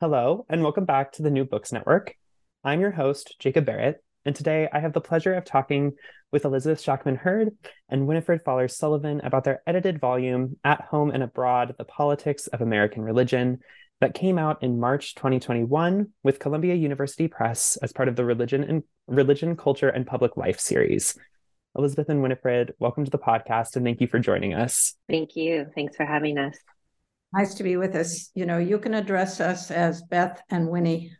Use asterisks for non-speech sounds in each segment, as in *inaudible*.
Hello, and welcome back to the New Books Network. I'm your host, Jacob Barrett, and today I have the pleasure of talking with Elizabeth Shackman Hurd and Winnifred Fallers Sullivan about their edited volume, At Home and Abroad The Politics of American Religion, that came out in March 2021 with Columbia University Press as part of the Religion and Religion, Culture, and Public Life series. Elizabeth and Winnifred, welcome to the podcast and thank you for joining us. Thank you. Thanks for having us. Nice to be with us. You know, you can address us as Beth and Winnie.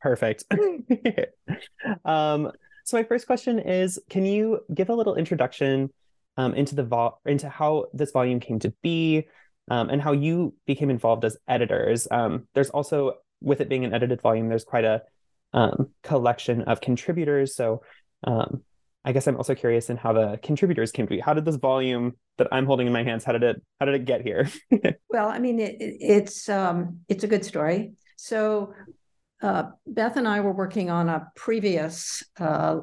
Perfect. *laughs* um, so my first question is, can you give a little introduction um, into the vol- into how this volume came to be, um, and how you became involved as editors? Um, there's also, with it being an edited volume, there's quite a um, collection of contributors. So um, I guess I'm also curious in how the contributors came to be. How did this volume that I'm holding in my hands, how did it how did it get here? *laughs* well, I mean, it, it's um, it's a good story. So uh, Beth and I were working on a previous uh,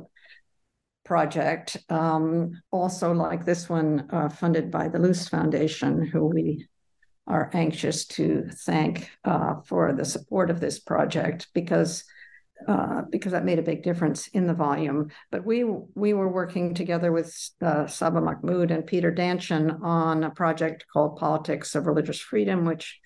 project, um, also like this one, uh, funded by the Luce Foundation, who we are anxious to thank uh, for the support of this project because uh, because that made a big difference in the volume. But we we were working together with uh, Saba Mahmood and Peter Danchin on a project called Politics of Religious Freedom, which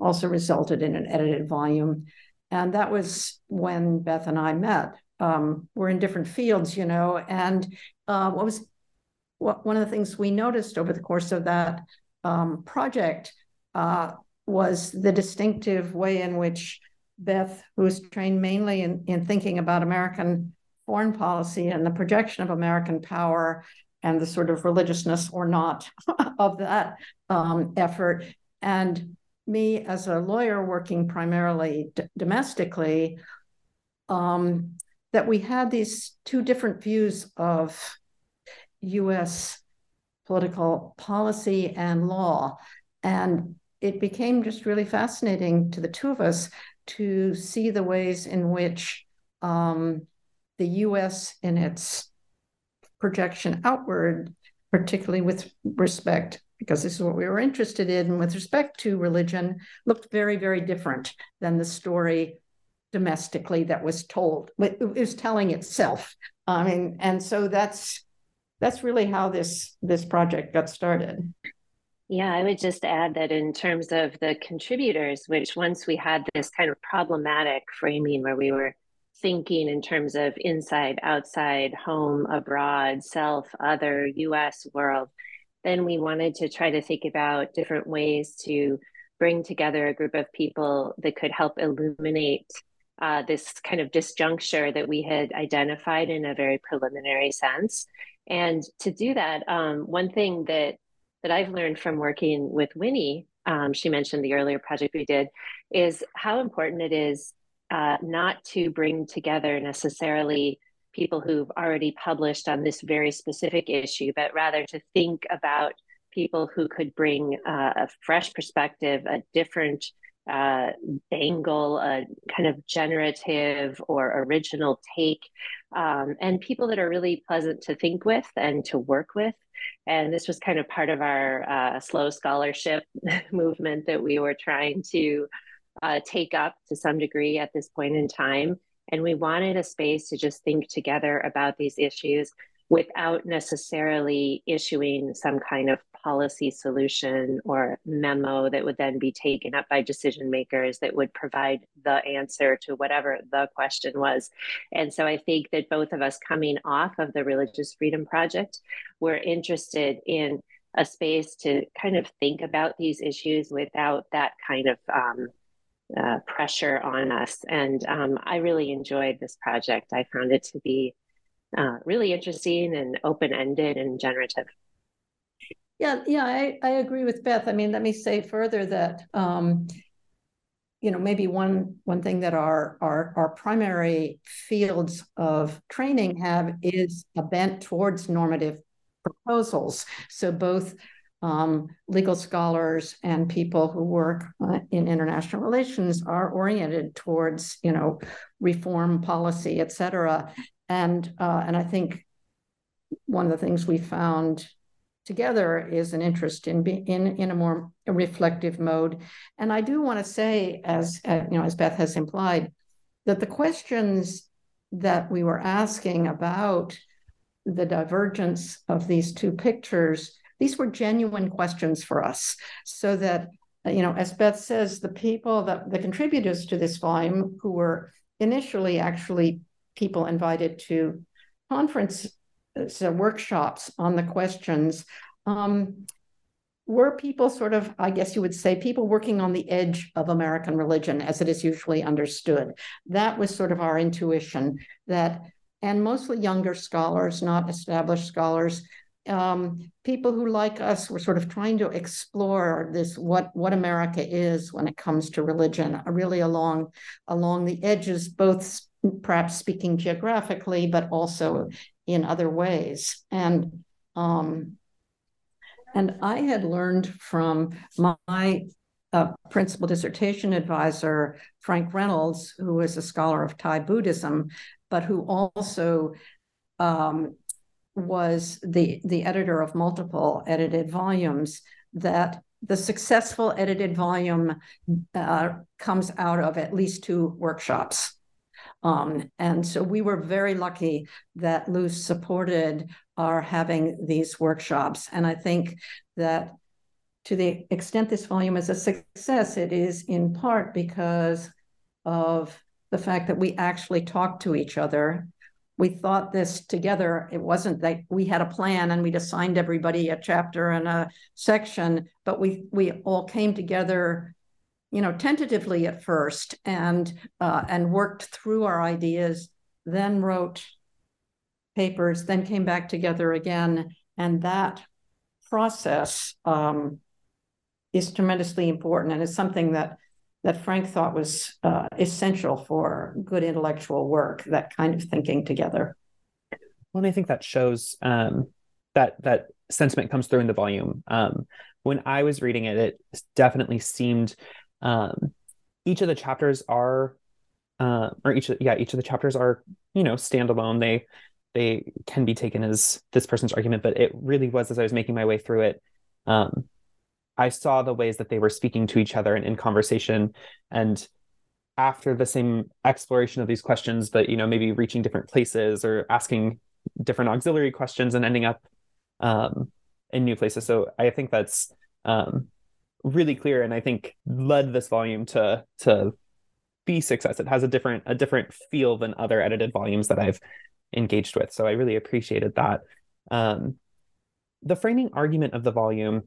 also resulted in an edited volume. And that was when Beth and I met. Um, we're in different fields, you know, and uh, what was what, one of the things we noticed over the course of that um, project uh, was the distinctive way in which Beth, who's trained mainly in, in thinking about American foreign policy and the projection of American power and the sort of religiousness or not *laughs* of that um, effort. And me, as a lawyer working primarily d- domestically, um, that we had these two different views of US political policy and law. And it became just really fascinating to the two of us to see the ways in which um, the US, in its projection outward, particularly with respect, because this is what we were interested in, with respect to religion, looked very, very different than the story domestically that was told. It was telling itself. I mean, and so that's that's really how this this project got started. Yeah, I would just add that in terms of the contributors, which once we had this kind of problematic framing where we were thinking in terms of inside, outside, home, abroad, self, other, US world, then we wanted to try to think about different ways to bring together a group of people that could help illuminate uh, this kind of disjuncture that we had identified in a very preliminary sense. And to do that, um, one thing that that I've learned from working with Winnie, um, she mentioned the earlier project we did, is how important it is uh, not to bring together necessarily people who've already published on this very specific issue, but rather to think about people who could bring uh, a fresh perspective, a different uh, angle, a kind of generative or original take, um, and people that are really pleasant to think with and to work with. And this was kind of part of our uh, slow scholarship *laughs* movement that we were trying to uh, take up to some degree at this point in time. And we wanted a space to just think together about these issues without necessarily issuing some kind of policy solution or memo that would then be taken up by decision makers that would provide the answer to whatever the question was. And so I think that both of us coming off of the Religious Freedom Project, we're interested in a space to kind of think about these issues without that kind of um, uh, pressure on us. And um, I really enjoyed this project. I found it to be uh, really interesting and open ended and generative. Yeah, yeah, I, I agree with Beth. I mean, let me say further that um, you know maybe one one thing that our our our primary fields of training have is a bent towards normative proposals. So both um, legal scholars and people who work uh, in international relations are oriented towards you know reform policy, et cetera. And uh, and I think one of the things we found together is an interest in in in a more reflective mode. And I do want to say, as uh, you know, as Beth has implied, that the questions that we were asking about the divergence of these two pictures, these were genuine questions for us, so that you know, as Beth says, the people that the contributors to this volume who were initially actually people invited to conference so workshops on the questions um, were people sort of, I guess you would say, people working on the edge of American religion as it is usually understood. That was sort of our intuition that, and mostly younger scholars, not established scholars, um, people who like us were sort of trying to explore this what what America is when it comes to religion, really along along the edges, both perhaps speaking geographically, but also in other ways. And um, and I had learned from my uh, principal dissertation advisor, Frank Reynolds, who is a scholar of Thai Buddhism, but who also um, was the, the editor of multiple edited volumes, that the successful edited volume uh, comes out of at least two workshops. Um, and so we were very lucky that Luce supported our having these workshops. And I think that to the extent this volume is a success, it is in part because of the fact that we actually talked to each other. We thought this together. It wasn't that we had a plan and we'd assigned everybody a chapter and a section, but we we all came together you know, tentatively at first and uh, and worked through our ideas, then wrote papers, then came back together again, and that process um, is tremendously important and is something that that Frank thought was uh, essential for good intellectual work. That kind of thinking together. Well, and I think that shows um, that that sentiment comes through in the volume. Um, when I was reading it, it definitely seemed um, each of the chapters are, uh, or each of, yeah, each of the chapters are you know standalone. They they can be taken as this person's argument, but it really was as I was making my way through it. Um, I saw the ways that they were speaking to each other and in conversation, and after the same exploration of these questions, but you know maybe reaching different places or asking different auxiliary questions and ending up um, in new places. So I think that's um, really clear and I think led this volume to to be success. It has a different a different feel than other edited volumes that I've engaged with. So I really appreciated that. Um, the framing argument of the volume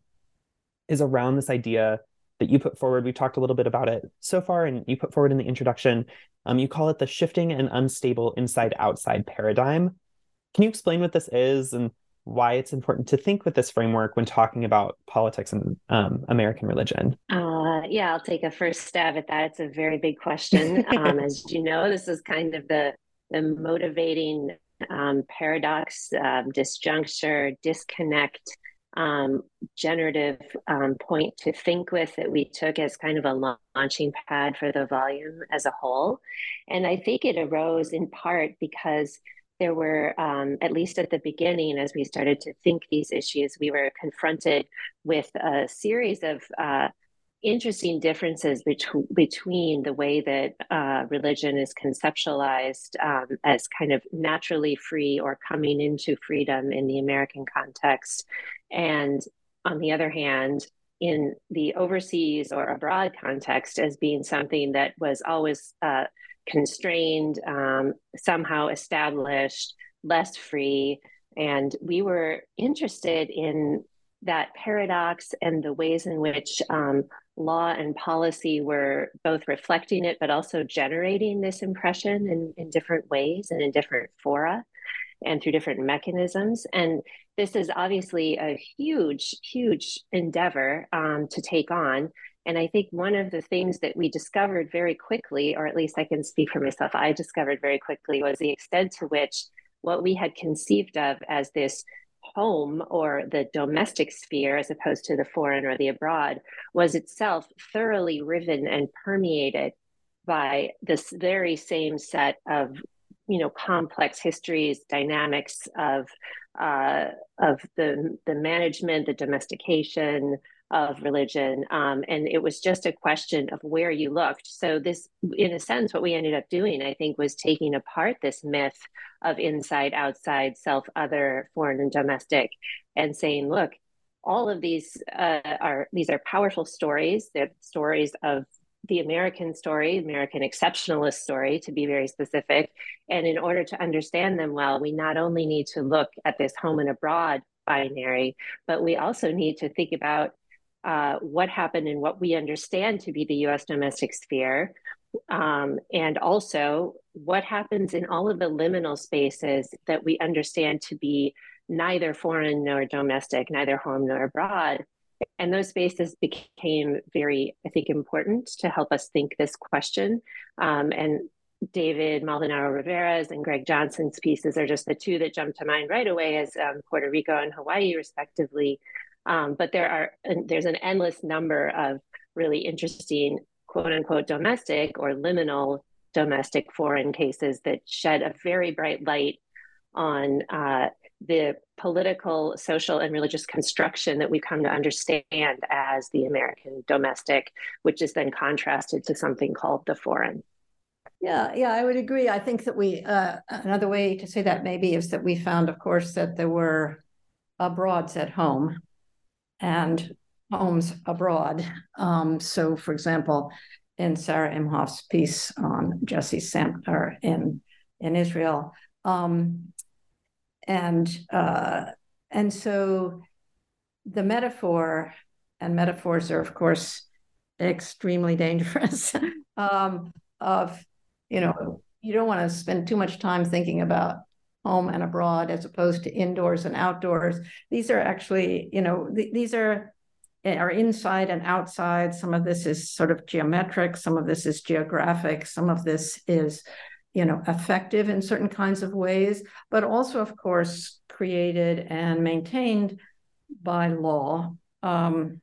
is around this idea that you put forward. We've talked a little bit about it so far, and you put forward in the introduction. Um, you call it the shifting and unstable inside outside paradigm. Can you explain what this is and why it's important to think with this framework when talking about politics and um, American religion? Uh, yeah, I'll take a first stab at that. It's a very big question. Um, as *laughs* you know, this is kind of the the motivating um, paradox, um, disjuncture, disconnect, um, generative um, point to think with that we took as kind of a launching pad for the volume as a whole. And I think it arose in part because there were, um, at least at the beginning, as we started to think these issues, we were confronted with a series of uh, interesting differences between between the way that uh, religion is conceptualized um, as kind of naturally free or coming into freedom in the American context, and on the other hand, in the overseas or abroad context as being something that was always uh, constrained, um, somehow established, less free. And we were interested in that paradox and the ways in which um, law and policy were both reflecting it, but also generating this impression in, in different ways and in different fora. and through different mechanisms. And this is obviously a huge, huge endeavor um, to take on. And I think one of the things that we discovered very quickly, or at least I can speak for myself, I discovered very quickly was the extent to which what we had conceived of as this home or the domestic sphere as opposed to the foreign or the abroad was itself thoroughly riven and permeated by this very same set of you know complex histories dynamics of uh, of the the management the domestication of religion um, and it was just a question of where you looked so this in a sense what we ended up doing i think was taking apart this myth of inside outside self other foreign and domestic and saying look all of these uh, are these are powerful stories they're stories of the American story, American exceptionalist story, to be very specific. And in order to understand them well, we not only need to look at this home and abroad binary, but we also need to think about uh, what happened in what we understand to be the US domestic sphere. Um, and also what happens in all of the liminal spaces that we understand to be neither foreign nor domestic, neither home nor abroad, and those spaces became very, I think, important to help us think this question. Um, and David Maldonado Rivera's and Greg Johnson's pieces are just the two that jump to mind right away as um, Puerto Rico and Hawaii, respectively. Um, but there are there's an endless number of really interesting quote unquote domestic or liminal domestic foreign cases that shed a very bright light on uh, the political, social, and religious construction that we come to understand as the American domestic, which is then contrasted to something called the foreign. Yeah, yeah, I would agree. I think that we, uh, another way to say that maybe is that we found, of course, that there were abroads at home and homes abroad. Um, so, for example, in Sarah Imhoff's piece on Jessie Sampter in in Israel, um, and uh, and so the metaphor and metaphors are of course extremely dangerous *laughs* um, of you know you don't want to spend too much time thinking about home and abroad as opposed to indoors and outdoors. These are actually you know th- these are are inside and outside. Some of this is sort of geometric some of this is geographic some of this is you know effective in certain kinds of ways but also of course created and maintained by law. Um,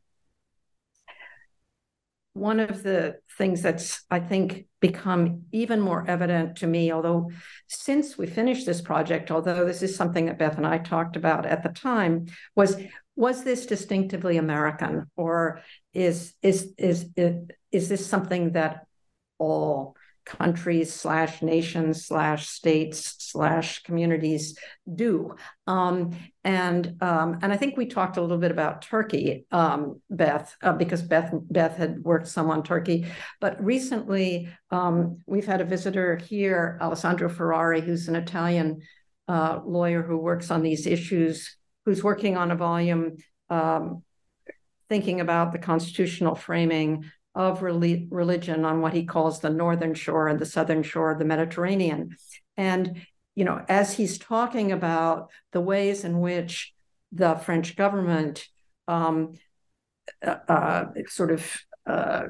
one of the things that's i think become even more evident to me although since we finished this project although this is something that beth and i talked about at the time was was this distinctively american or is is is is, is this something that all countries slash nations slash states slash communities do. Um, and um, and I think we talked a little bit about Turkey, um, Beth, uh, because Beth Beth had worked some on Turkey, but recently um, we've had a visitor here, Alessandro Ferrari, who's an Italian uh, lawyer who works on these issues, who's working on a volume um, thinking about the constitutional framing of religion on what he calls the northern shore and the southern shore of the Mediterranean. And, you know, as he's talking about the ways in which the French government um, uh, uh, sort of uh,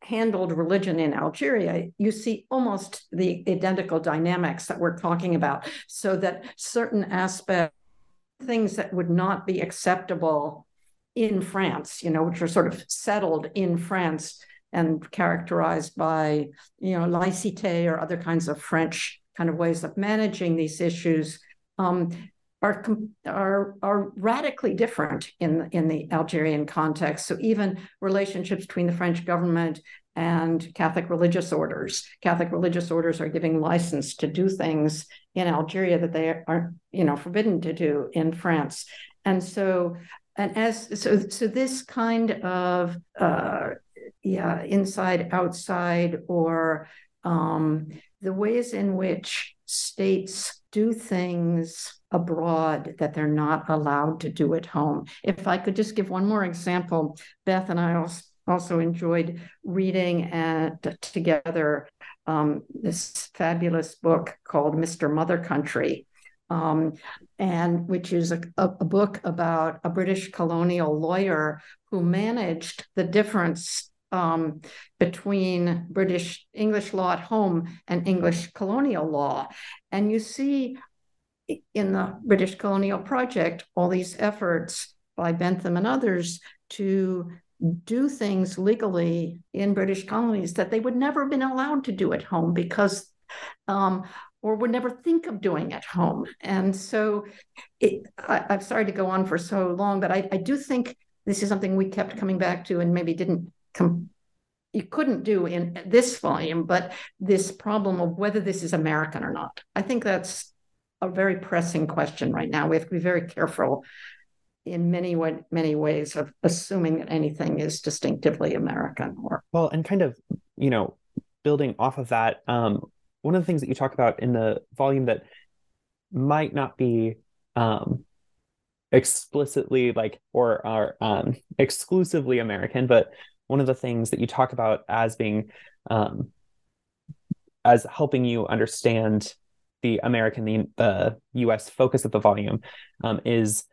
handled religion in Algeria, you see almost the identical dynamics that we're talking about. So that certain aspects, things that would not be acceptable in France, you know, which are sort of settled in France and characterized by, you know, laïcité or other kinds of French kind of ways of managing these issues, um, are, are, are radically different in, in the Algerian context. So even relationships between the French government and Catholic religious orders. Catholic religious orders are giving license to do things in Algeria that they are, you know, forbidden to do in France. And so and as so so this kind of uh, yeah inside outside or um, the ways in which states do things abroad that they're not allowed to do at home. If I could just give one more example, Beth and I also enjoyed reading and together um, this fabulous book called Mr. Mother Country, um, and which is a, a, book about a British colonial lawyer who managed the difference um, between British English law at home and English colonial law. And you see in the British colonial project all these efforts by Bentham and others to do things legally in British colonies that they would never have been allowed to do at home because um, or would never think of doing at home. And so it, I, am sorry to go on for so long, but I, I, do think this is something we kept coming back to and maybe didn't come you couldn't do in this volume, but this problem of whether this is American or not. I think that's a very pressing question right now. We have to be very careful in many many ways of assuming that anything is distinctively American. Or well, and kind of you know building off of that, um, one of the things that you talk about in the volume that might not be um, explicitly like or are um, exclusively American, but one of the things that you talk about as being um, as helping you understand the American, the, the U.S. focus of the volume um, is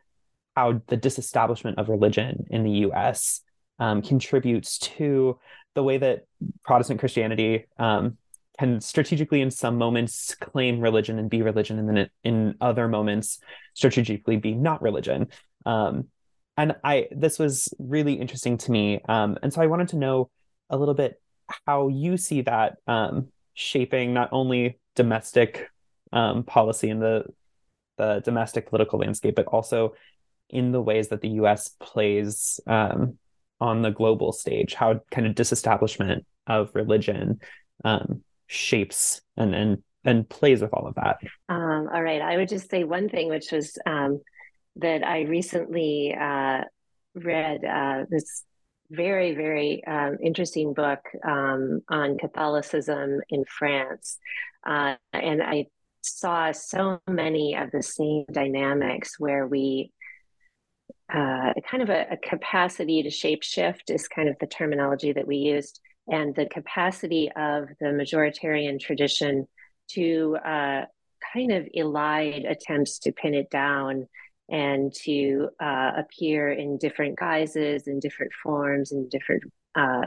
how the disestablishment of religion in the U.S. Um, contributes to the way that Protestant Christianity um, can strategically, in some moments, claim religion and be religion, and then in other moments, strategically be not religion. Um, and I this was really interesting to me, um, and so I wanted to know a little bit how you see that um, shaping not only domestic um, policy and the the domestic political landscape, but also in the ways that the U.S. plays um, on the global stage, how kind of disestablishment of religion um, shapes and and and plays with all of that. Um, all right, I would just say one thing, which was um, that I recently uh, read uh, this very very um, interesting book um, on Catholicism in France, uh, and I saw so many of the same dynamics where we uh, kind of a, a, capacity to shape shift is kind of the terminology that we used, and the capacity of the majoritarian tradition to uh, kind of elide attempts to pin it down and to uh, appear in different guises, in different forms, in different uh,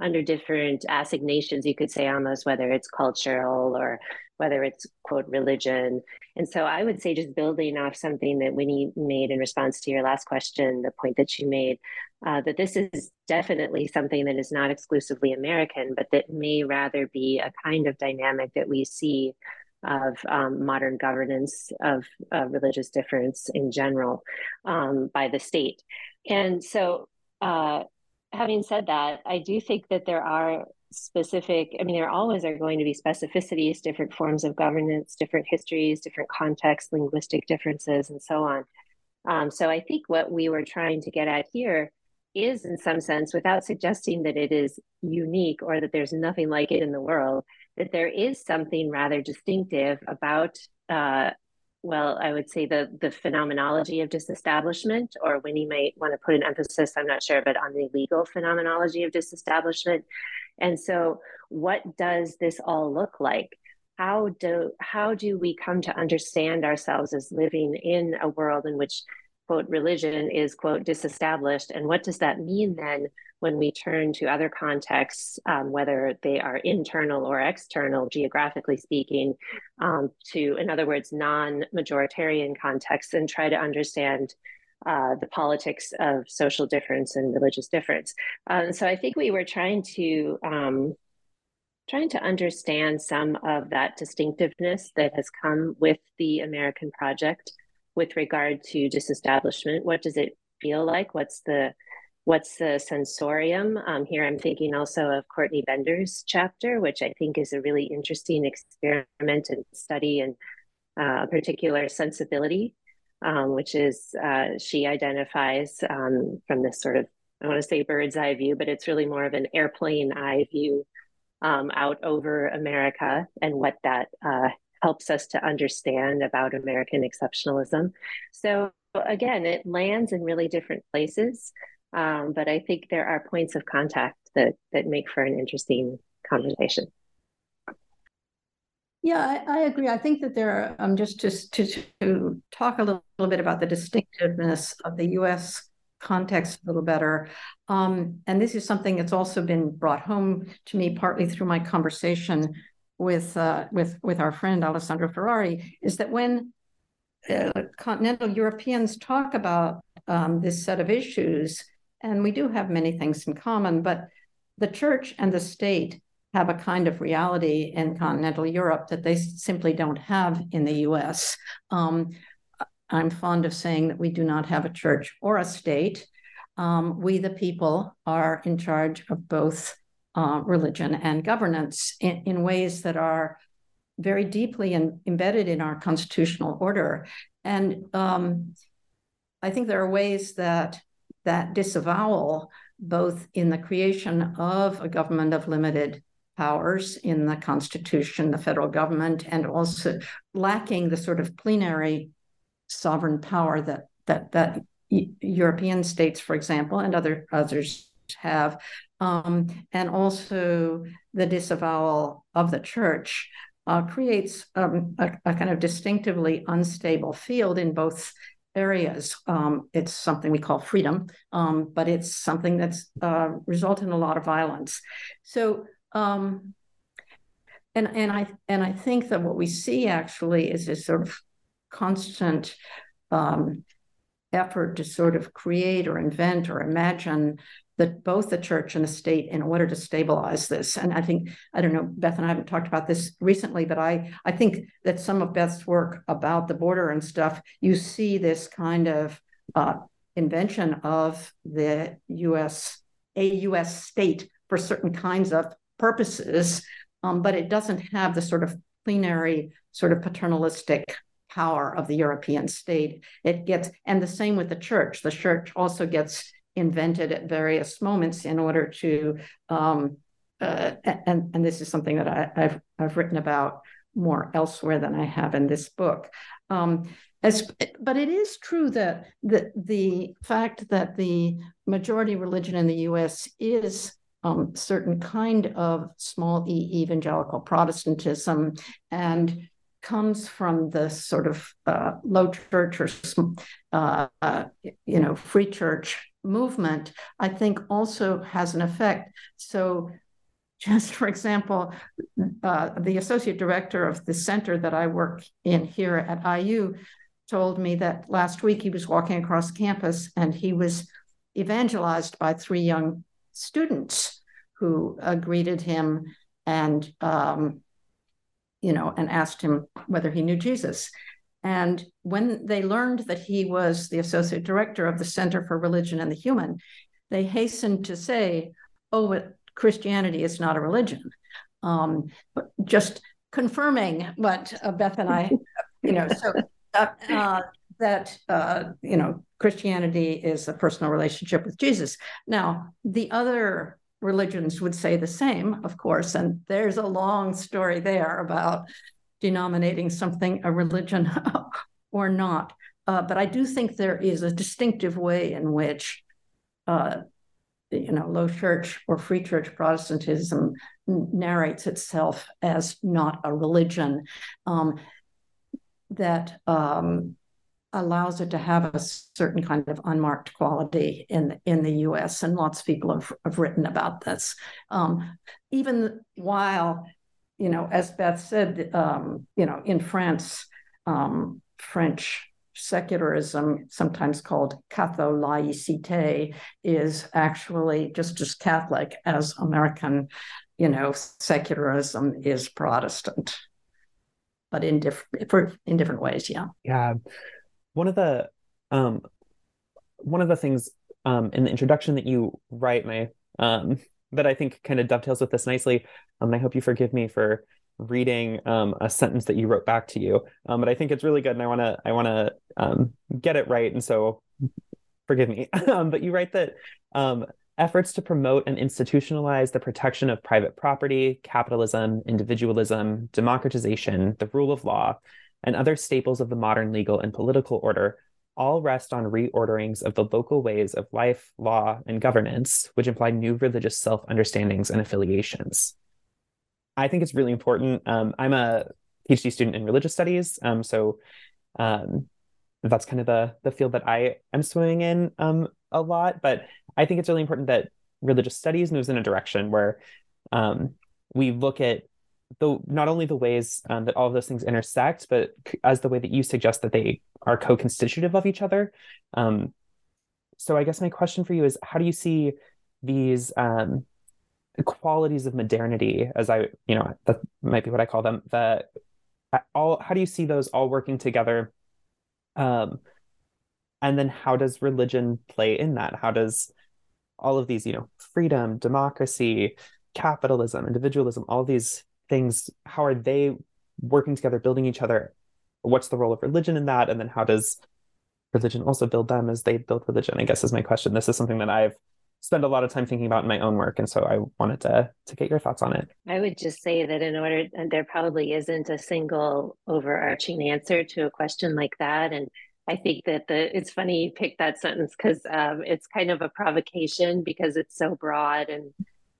under different assignations, you could say almost whether it's cultural or whether it's quote religion. And so I would say just building off something that Winnie made in response to your last question, the point that she made, uh, that this is definitely something that is not exclusively American, but that may rather be a kind of dynamic that we see of um, modern governance of uh, religious difference in general um, by the state. And so, uh, having said that, I do think that there are specific i mean there always are going to be specificities different forms of governance different histories different contexts linguistic differences and so on um, so i think what we were trying to get at here is in some sense without suggesting that it is unique or that there's nothing like it in the world that there is something rather distinctive about uh, well, I would say the the phenomenology of disestablishment, or when you might want to put an emphasis, I'm not sure, but on the legal phenomenology of disestablishment. And so, what does this all look like? How do how do we come to understand ourselves as living in a world in which quote religion is quote disestablished, and what does that mean then when we turn to other contexts, um, whether they are internal or external, geographically speaking, um, to, in other words, non majoritarian contexts, and try to understand uh, the politics of social difference and religious difference. Uh, so I think we were trying to. Um, trying to understand some of that distinctiveness that has come with the American project with regard to disestablishment. What does it feel like? What's the what's the sensorium? Um, here I'm thinking also of Courtney Bender's chapter, which I think is a really interesting experiment and study in uh, particular sensibility, um, which is uh, she identifies um, from this sort of, I want to say bird's eye view, but it's really more of an airplane eye view um, out over America and what that uh, helps us to understand about American exceptionalism. So again, it lands in really different places. Um, but I think there are points of contact that that make for an interesting conversation. Yeah, I, I, agree. I think that there are, um, just to, to, to talk a little, little, bit about the distinctiveness of the US context a little better. Um, and this is something that's also been brought home to me partly through my conversation with uh, with with our friend Alessandro Ferrari, is that when uh, continental Europeans talk about um, this set of issues, and we do have many things in common, but the church and the state have a kind of reality in continental Europe that they simply don't have in the US. Um, I'm fond of saying that we do not have a church or a state. Um, we, the people, are in charge of both uh, religion and governance in, in, ways that are very deeply in, embedded in our constitutional order. And um, I think there are ways that that disavowal, both in the creation of a government of limited powers in the Constitution, the federal government, and also lacking the sort of plenary sovereign power that that that European states, for example, and other others have, um, and also the disavowal of the church uh, creates um, a, a, kind of distinctively unstable field in both areas. Um, it's something we call freedom, um, but it's something that's uh, resulted in a lot of violence. So. Um, and, and I and I think that what we see actually is this sort of constant um, effort to sort of create or invent or imagine that both the church and the state in order to stabilize this. And I think, I don't know, Beth and I haven't talked about this recently, but I, I think that some of Beth's work about the border and stuff, you see this kind of uh, invention of the US, a US state for certain kinds of purposes, um, but it doesn't have the sort of plenary, sort of paternalistic power of the European state. It gets, and the same with the church. The church also gets invented at various moments in order to, um, uh, and and this is something that I, have I've written about more elsewhere than I have in this book. Um, as, but it is true that the, the fact that the majority religion in the U.S. is um, certain kind of small e evangelical Protestantism, and comes from the sort of uh, low church or uh, uh, you know free church movement, I think also has an effect. So, just for example, uh, the associate director of the center that I work in here at IU told me that last week he was walking across campus and he was evangelized by three young students who uh, greeted him and um, you know, and asked him whether he knew Jesus. And when they learned that he was the associate director of the Center for Religion and the Human, they hastened to say, oh, but Christianity is not a religion. Um, but just confirming what uh, Beth and I, you know, so uh, uh, that, uh, you know, Christianity is a personal relationship with Jesus. Now, the other religions would say the same, of course. And there's a long story there about denominating something a religion *laughs* or not. Uh, but I do think there is a distinctive way in which, uh, you know, low church or free church Protestantism narrates itself as not a religion. Um, that um, allows it to have a certain kind of unmarked quality in in the U.S. and lots of people have, have written about this. Um, even while, you know, as Beth said, um, you know, in France, um, French secularism, sometimes called Catho-laïcité, is actually just as Catholic as American, you know, secularism is Protestant, but in different in different ways. Yeah. Yeah one of the um one of the things um in the introduction that you write my um that I think kind of dovetails with this nicely. Um, I hope you forgive me for reading um, a sentence that you wrote back to you, um, but I think it's really good, and I want to I want to um, get it right, and so forgive me. *laughs* um, but you write that um, efforts to promote and institutionalize the protection of private property, capitalism, individualism, democratization, the rule of law, and other staples of the modern legal and political order all rest on reorderings of the local ways of life, law, and governance, which imply new religious self understandings and affiliations. I think it's really important. Um, I'm a PhD student in religious studies. Um, so um, that's kind of the the field that I am swimming in um, a lot. But I think it's really important that religious studies moves in a direction where um, we look at the not only the ways um, that all of those things intersect, but as the way that you suggest that they are co-constitutive of each other. Um, so I guess my question for you is, how do you see these um, qualities of modernity, as I, you know, that might be what I call them, the all, how do you see those all working together? Um, and then how does religion play in that? How does all of these, you know, freedom, democracy, capitalism, individualism, all these things, how are they working together, building each other? What's the role of religion in that? And then how does religion also build them as they build religion? I guess is my question. This is something that I've spent a lot of time thinking about in my own work. And so I wanted to to get your thoughts on it. I would just say that in order there probably isn't a single overarching answer to a question like that. And I think that the it's funny you picked that sentence because um, it's kind of a provocation because it's so broad and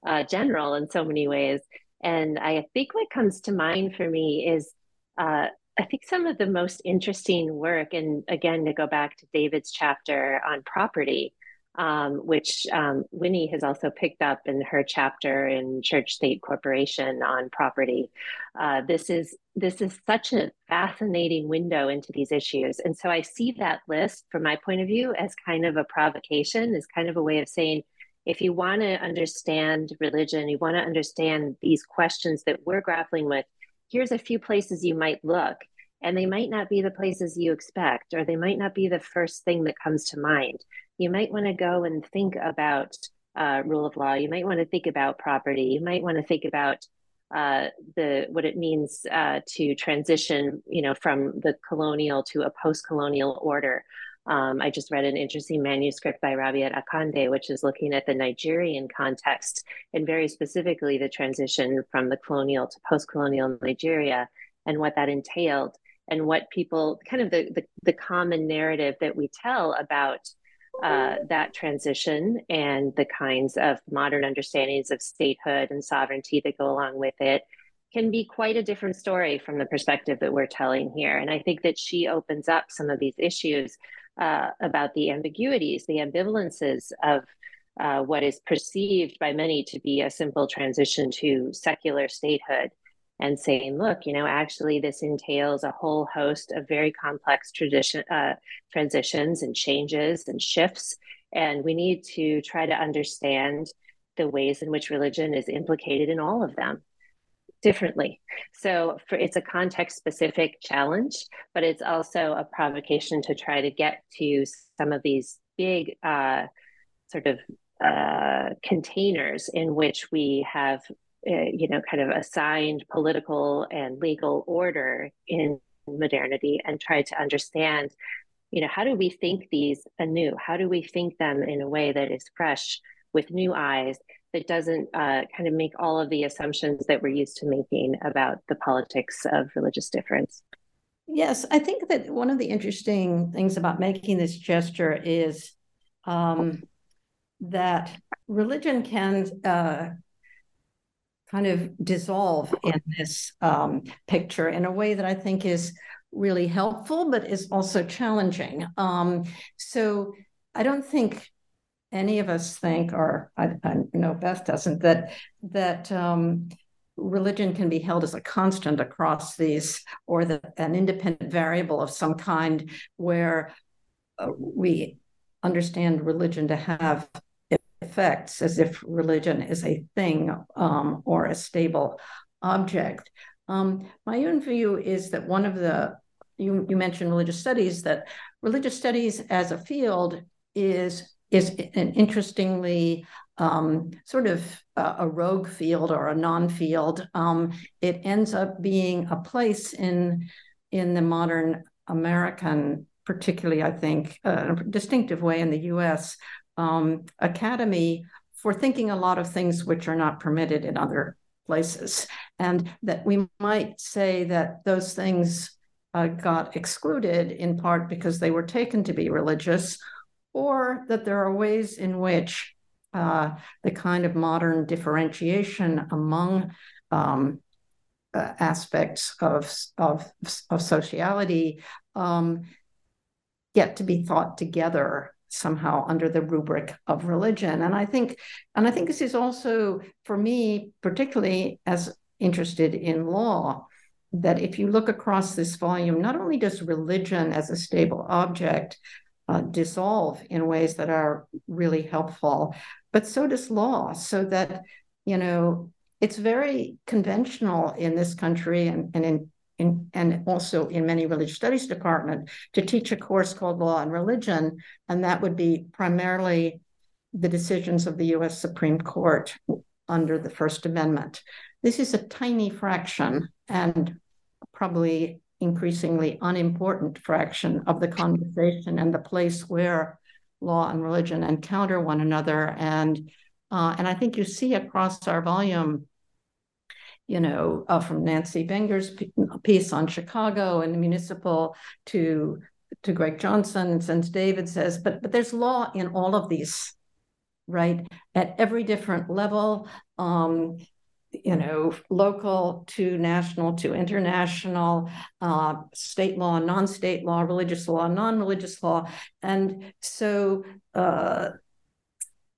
uh, general in so many ways. And I think what comes to mind for me is uh, I think some of the most interesting work, and again, to go back to David's chapter on property, um, which um, Winnie has also picked up in her chapter in Church State Corporation on property. Uh, this is this is such a fascinating window into these issues, and so I see that list from my point of view as kind of a provocation, as kind of a way of saying, if you want to understand religion, you want to understand these questions that we're grappling with. Here's a few places you might look, and they might not be the places you expect, or they might not be the first thing that comes to mind you might want to go and think about uh, rule of law. You might want to think about property. You might want to think about uh, the what it means uh, to transition, you know, from the colonial to a post-colonial order. Um, I just read an interesting manuscript by Rabiat Akande, which is looking at the Nigerian context and very specifically the transition from the colonial to post-colonial Nigeria and what that entailed and what people kind of the, the, the common narrative that we tell about uh, that transition and the kinds of modern understandings of statehood and sovereignty that go along with it can be quite a different story from the perspective that we're telling here. And I think that she opens up some of these issues uh, about the ambiguities, the ambivalences of uh, what is perceived by many to be a simple transition to secular statehood and saying, look, you know, actually this entails a whole host of very complex tradition uh, transitions and changes and shifts, and we need to try to understand the ways in which religion is implicated in all of them differently. So for, it's a context specific challenge, but it's also a provocation to try to get to some of these big uh, sort of uh, containers in which we have uh, you know, kind of assigned political and legal order in modernity and try to understand, you know, how do we think these anew? How do we think them in a way that is fresh with new eyes that doesn't uh, kind of make all of the assumptions that we're used to making about the politics of religious difference? Yes, I think that one of the interesting things about making this gesture is um, that religion can uh, kind of dissolve in this um, picture in a way that I think is really helpful, but is also challenging. Um, so I don't think any of us think, or I, I know Beth doesn't, that that um, religion can be held as a constant across these, or that an independent variable of some kind, where uh, we understand religion to have effects as if religion is a thing um, or a stable object. Um, my own view is that one of the, you, you mentioned religious studies, that religious studies as a field is, is an interestingly um, sort of a, a, rogue field or a non-field. Um, it ends up being a place in, in the modern American particularly, I think, uh, a distinctive way in the US, um, academy for thinking a lot of things which are not permitted in other places. And that we might say that those things uh, got excluded in part because they were taken to be religious, or that there are ways in which uh, the kind of modern differentiation among um, uh, aspects of, of, of sociality um, get to be thought together somehow under the rubric of religion. And i think and i think this is also for me particularly as interested in law that if you look across this volume not only does religion as a stable object uh, dissolve in ways that are really helpful but so does law so that you know it's very conventional in this country and, and in in, and also in many religious studies department to teach a course called law and religion and that would be primarily the decisions of the US Supreme Court under the First Amendment. This is a tiny fraction and probably increasingly unimportant fraction of the conversation and the place where law and religion encounter one another. And uh, and I think you see across our volume you know, uh, from Nancy Benger's piece on Chicago and the municipal to to Greg Johnson, and since David says, but but there's law in all of these, right? At every different level, um, you know, local to national to international, uh, state law, non-state law, religious law, non-religious law, and so uh,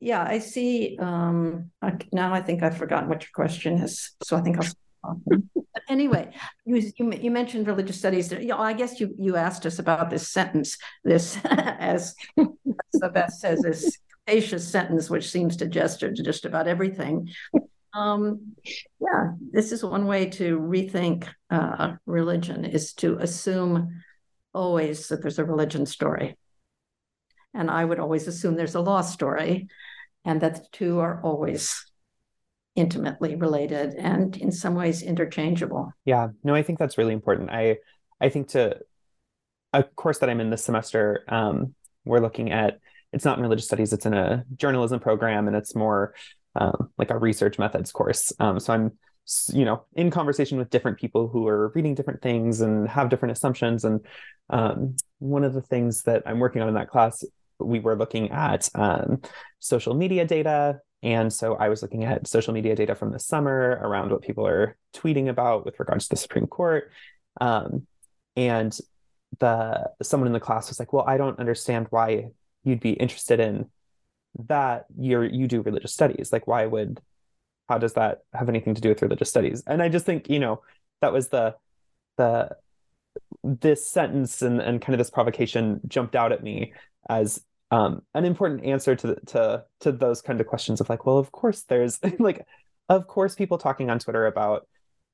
yeah, I see. Um, now I think I've forgotten what your question is, so I think I'll. anyway, you, you, you mentioned religious studies. You know, I guess you you asked us about this sentence, this *laughs* as the best says, this capacious sentence, which seems to gesture to just about everything. Um, yeah, this is one way to rethink uh, religion: is to assume always that there's a religion story. And I would always assume there's a law story and that the two are always intimately related and in some ways interchangeable. Yeah, no, I think that's really important. I I think to a course that I'm in this semester, um, we're looking at it's not in religious studies, it's in a journalism program, and it's more um, like a research methods course. Um, so I'm you know in conversation with different people who are reading different things and have different assumptions and um, one of the things that i'm working on in that class we were looking at um, social media data. And so I was looking at social media data from the summer around what people are tweeting about with regards to the Supreme Court. Um, and the someone in the class was like, "Well, I don't understand why you'd be interested in that. You're you do religious studies. Like, why would how does that have anything to do with religious studies?" And I just think you know that was the the this sentence and, and kind of this provocation jumped out at me as um, an important answer to to to those kind of questions of like, well, of course there's *laughs* like, of course people talking on Twitter about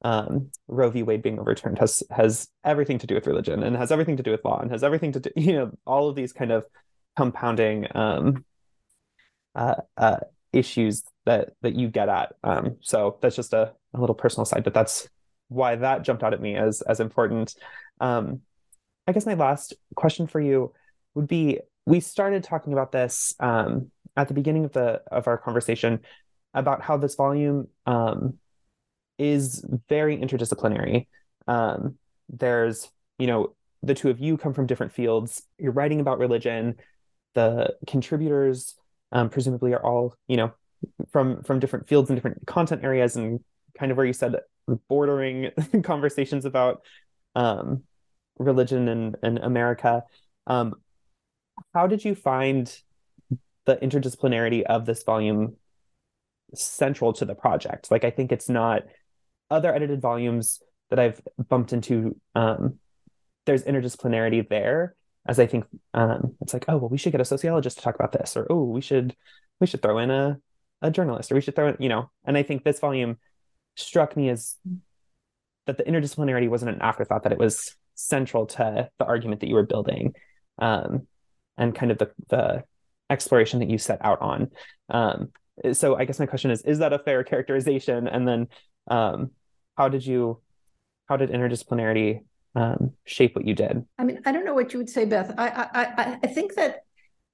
um, Roe v. Wade being overturned has has everything to do with religion and has everything to do with law and has everything to do *laughs* you know all of these kind of compounding um, uh, uh, issues that that you get at. Um, so that's just a, a, little personal side, but that's why that jumped out at me as as important. Um, I guess my last question for you would be we started talking about this um, at the beginning of the of our conversation about how this volume um, is very interdisciplinary. Um, there's, you know, the two of you come from different fields. You're writing about religion. The contributors um, presumably are all, you know, from from different fields and different content areas, and kind of where you said bordering *laughs* conversations about um, religion and, and America. Um, how did you find the interdisciplinarity of this volume central to the project? Like, I think it's not other edited volumes that I've bumped into. Um, there's interdisciplinarity there, as I think um, it's like, oh well, we should get a sociologist to talk about this, or oh, we should we should throw in a a journalist, or we should throw in, you know. And I think this volume struck me as that the interdisciplinarity wasn't an afterthought; that it was central to the argument that you were building. Um, and kind of the, the exploration that you set out on. Um, so I guess my question is, is that a fair characterization? And then um, how did you, how did interdisciplinarity um, shape what you did? I mean, I don't know what you would say, Beth. I, I, I think that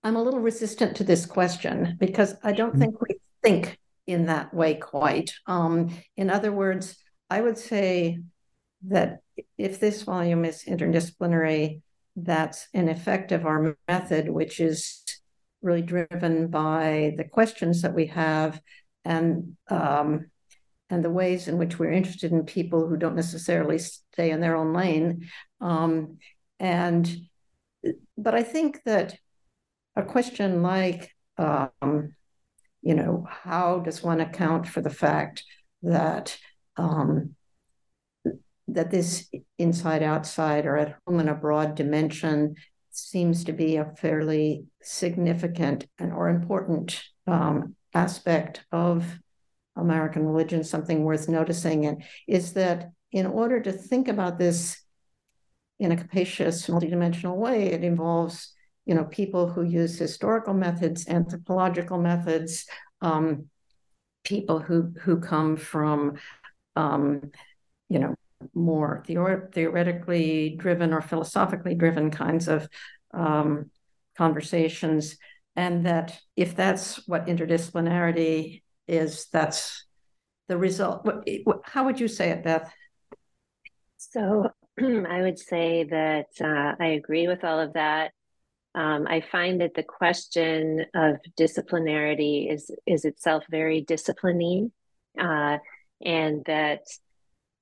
I'm a little resistant to this question because I don't mm-hmm. think we think in that way quite. Um, in other words, I would say that if this volume is interdisciplinary, that's an effect of our method, which is really driven by the questions that we have and um, and the ways in which we're interested in people who don't necessarily stay in their own lane. Um, and but I think that a question like, um, you know, how does one account for the fact that um, that this inside outside or at home and abroad dimension seems to be a fairly significant and or important um, aspect of American religion, something worth noticing, and is that in order to think about this in a capacious, multidimensional way, it involves you know people who use historical methods, anthropological methods, um, people who who come from um, you know more theor- theoretically driven or philosophically driven kinds of um, conversations, and that if that's what interdisciplinarity is, that's the result. How would you say it, Beth? So *clears throat* I would say that uh, I agree with all of that. Um, I find that the question of disciplinarity is is itself very disciplining, uh, and that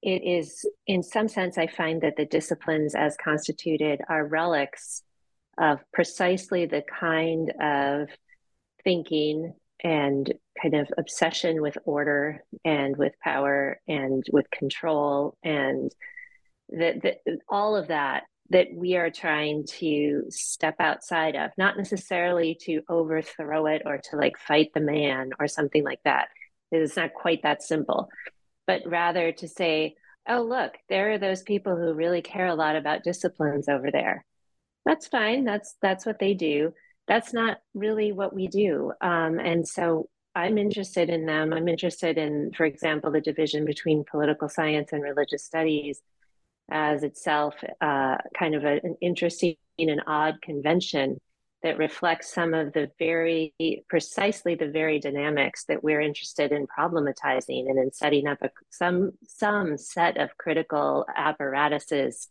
it is, in some sense, I find that the disciplines as constituted are relics of precisely the kind of thinking and kind of obsession with order and with power and with control and that, all of that that we are trying to step outside of not necessarily to overthrow it or to like fight the man or something like that. It's not quite that simple. But rather to say oh look there are those people who really care a lot about disciplines over there. That's fine. That's that's what they do that's not really what we do. Um, and so i'm interested in them. I'm interested in for example the division between political science and religious studies as itself uh, kind of a, an interesting and odd convention that reflects some of the very precisely the very dynamics that we're interested in problematizing and in setting up a, some some set of critical apparatuses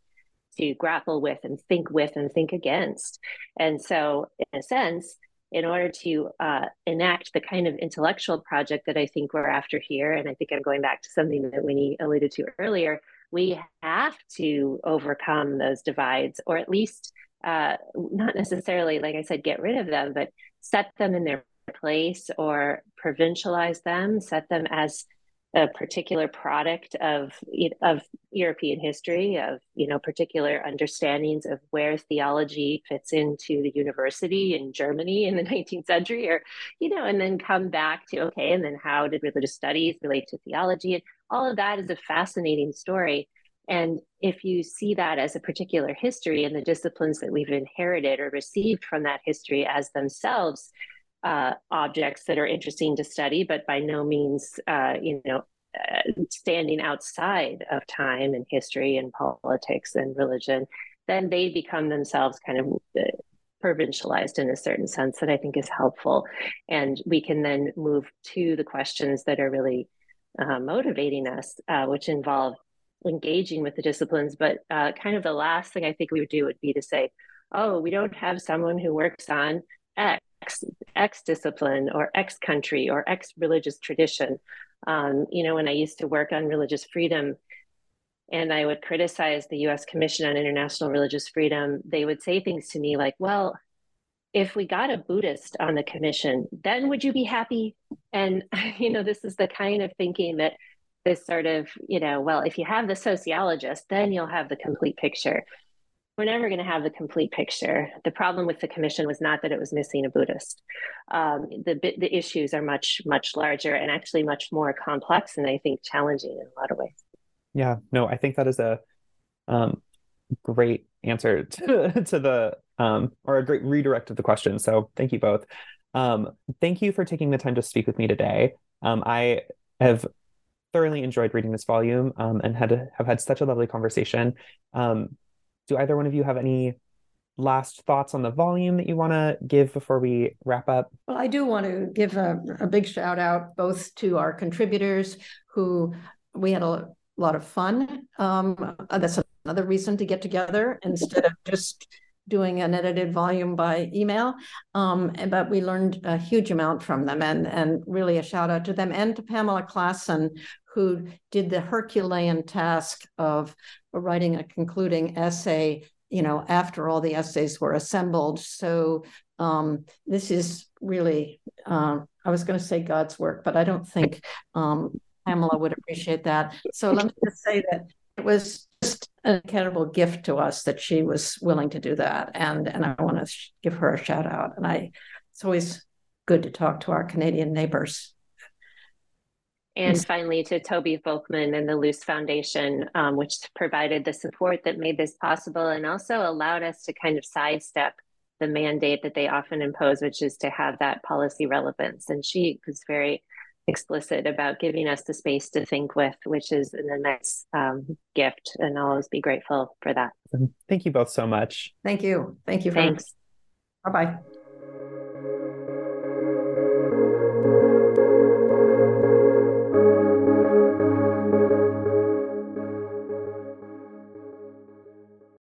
to grapple with and think with and think against. And so in a sense in order to uh, enact the kind of intellectual project that I think we're after here, and I think I'm going back to something that Winnie alluded to earlier, we have to overcome those divides, or at least uh, not necessarily, like I said, get rid of them, but set them in their place or provincialize them, set them as a particular product of of European history, of you know particular understandings of where theology fits into the university in Germany in the *laughs* 19th century, or you know, and then come back to okay, and then how did religious studies relate to theology? And all of that is a fascinating story. And if you see that as a particular history and the disciplines that we've inherited or received from that history as themselves uh, objects that are interesting to study, but by no means, uh, you know, uh, standing outside of time and history and politics and religion, then they become themselves kind of uh, provincialized in a certain sense that I think is helpful. And we can then move to the questions that are really uh, motivating us, uh, which involve engaging with the disciplines. But uh, kind of the last thing I think we would do would be to say, oh, we don't have someone who works on X, X discipline or X country or X religious tradition. Um, you know, when I used to work on religious freedom, and I would criticize the US Commission on International Religious Freedom, they would say things to me like, well, if we got a Buddhist on the commission, then would you be happy? And, *laughs* you know, this is the kind of thinking that this sort of, you know, well, if you have the sociologist, then you'll have the complete picture. We're never going to have the complete picture. The problem with the commission was not that it was missing a Buddhist. Um, the the issues are much much larger and actually much more complex, and I think challenging in a lot of ways. Yeah, no, I think that is a um, great answer *laughs* to, to the um, or a great redirect of the question. So thank you both. Um, thank you for taking the time to speak with me today. Um, I have thoroughly enjoyed reading this volume um, and had have had such a lovely conversation. Do either one of you have any last thoughts on the volume that you want to give before we wrap up? Well, I do want to give a, a big shout out both to our contributors who we had a lot of fun. Um, that's another reason to get together instead of just doing an edited volume by email. Um, but we learned a huge amount from them and, and really a shout out to them and to Pamela Klassen, who did the Herculean task of writing a concluding essay, you know, after all the essays were assembled. So um, this is really, uh, I was going to say God's work, but I don't think um, Pamela would appreciate that. So let me just say that it was just an incredible gift to us that she was willing to do that, and and I want to give her a shout out. And I, it's always good to talk to our Canadian neighbors. And finally, to Toby Volkman and the Luce Foundation, um, which provided the support that made this possible and also allowed us to kind of sidestep the mandate that they often impose, which is to have that policy relevance. And she was very explicit about giving us the space to think with, which is an immense um, gift. And I'll always be grateful for that. Thank you both so much. Thank you. Thank you. Thanks. Bye bye.